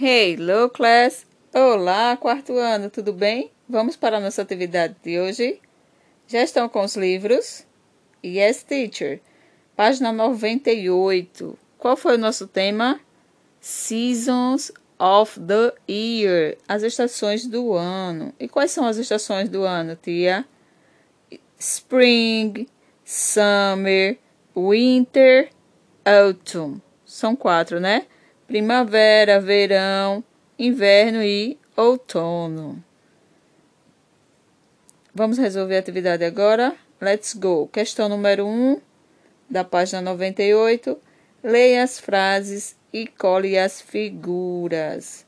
Hello, class! Olá, quarto ano, tudo bem? Vamos para a nossa atividade de hoje? Já estão com os livros? Yes, teacher. Página 98. Qual foi o nosso tema? Seasons of the year. As estações do ano. E quais são as estações do ano, tia? Spring, summer, winter, autumn. São quatro, né? Primavera, verão, inverno e outono. Vamos resolver a atividade agora? Let's go. Questão número 1 um, da página 98. Leia as frases e cole as figuras.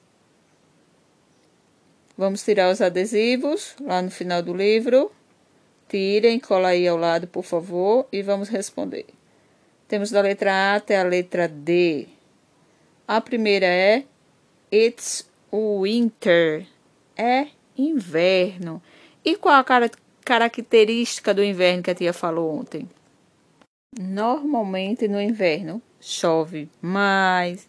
Vamos tirar os adesivos lá no final do livro. Tirem, cola aí ao lado, por favor, e vamos responder. Temos da letra A até a letra D. A primeira é It's winter. É inverno. E qual a car característica do inverno que a tia falou ontem? Normalmente no inverno chove mais,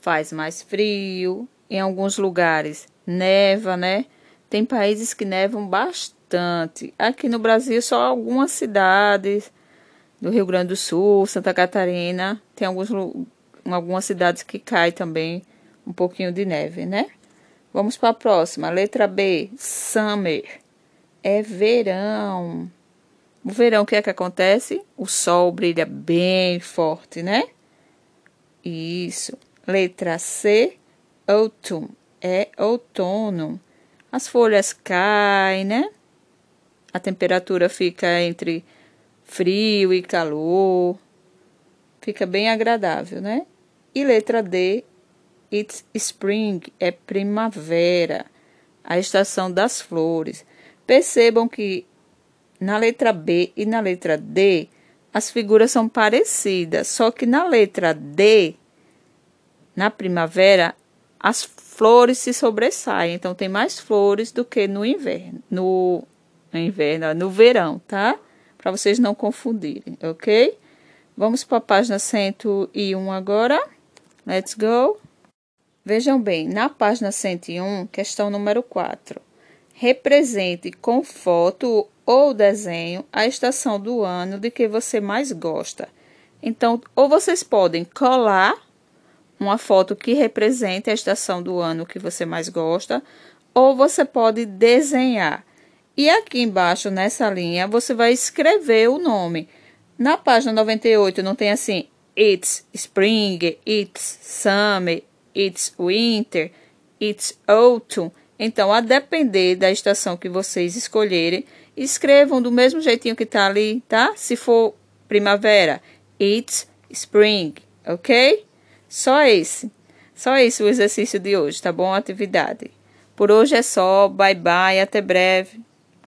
faz mais frio, em alguns lugares neva, né? Tem países que nevam bastante. Aqui no Brasil, só algumas cidades do Rio Grande do Sul, Santa Catarina, tem alguns em algumas cidades que cai também um pouquinho de neve, né? Vamos para a próxima. Letra B, summer. É verão. O verão, o que é que acontece? O sol brilha bem forte, né? Isso. Letra C, autumn. É outono. As folhas caem, né? A temperatura fica entre frio e calor. Fica bem agradável, né? E letra D, it's spring, é primavera, a estação das flores. Percebam que na letra B e na letra D as figuras são parecidas, só que na letra D, na primavera, as flores se sobressaem. Então tem mais flores do que no inverno, no, no inverno, no verão, tá? Para vocês não confundirem, ok? Vamos para a página 101 agora. Let's go. Vejam bem, na página 101, questão número 4. Represente com foto ou desenho a estação do ano de que você mais gosta. Então, ou vocês podem colar uma foto que represente a estação do ano que você mais gosta, ou você pode desenhar. E aqui embaixo, nessa linha, você vai escrever o nome. Na página 98 não tem assim It's spring, it's summer, it's winter, it's autumn. Então, a depender da estação que vocês escolherem, escrevam do mesmo jeitinho que tá ali, tá? Se for primavera, it's spring, ok? Só esse. Só esse o exercício de hoje, tá bom? Atividade. Por hoje é só. Bye bye. Até breve.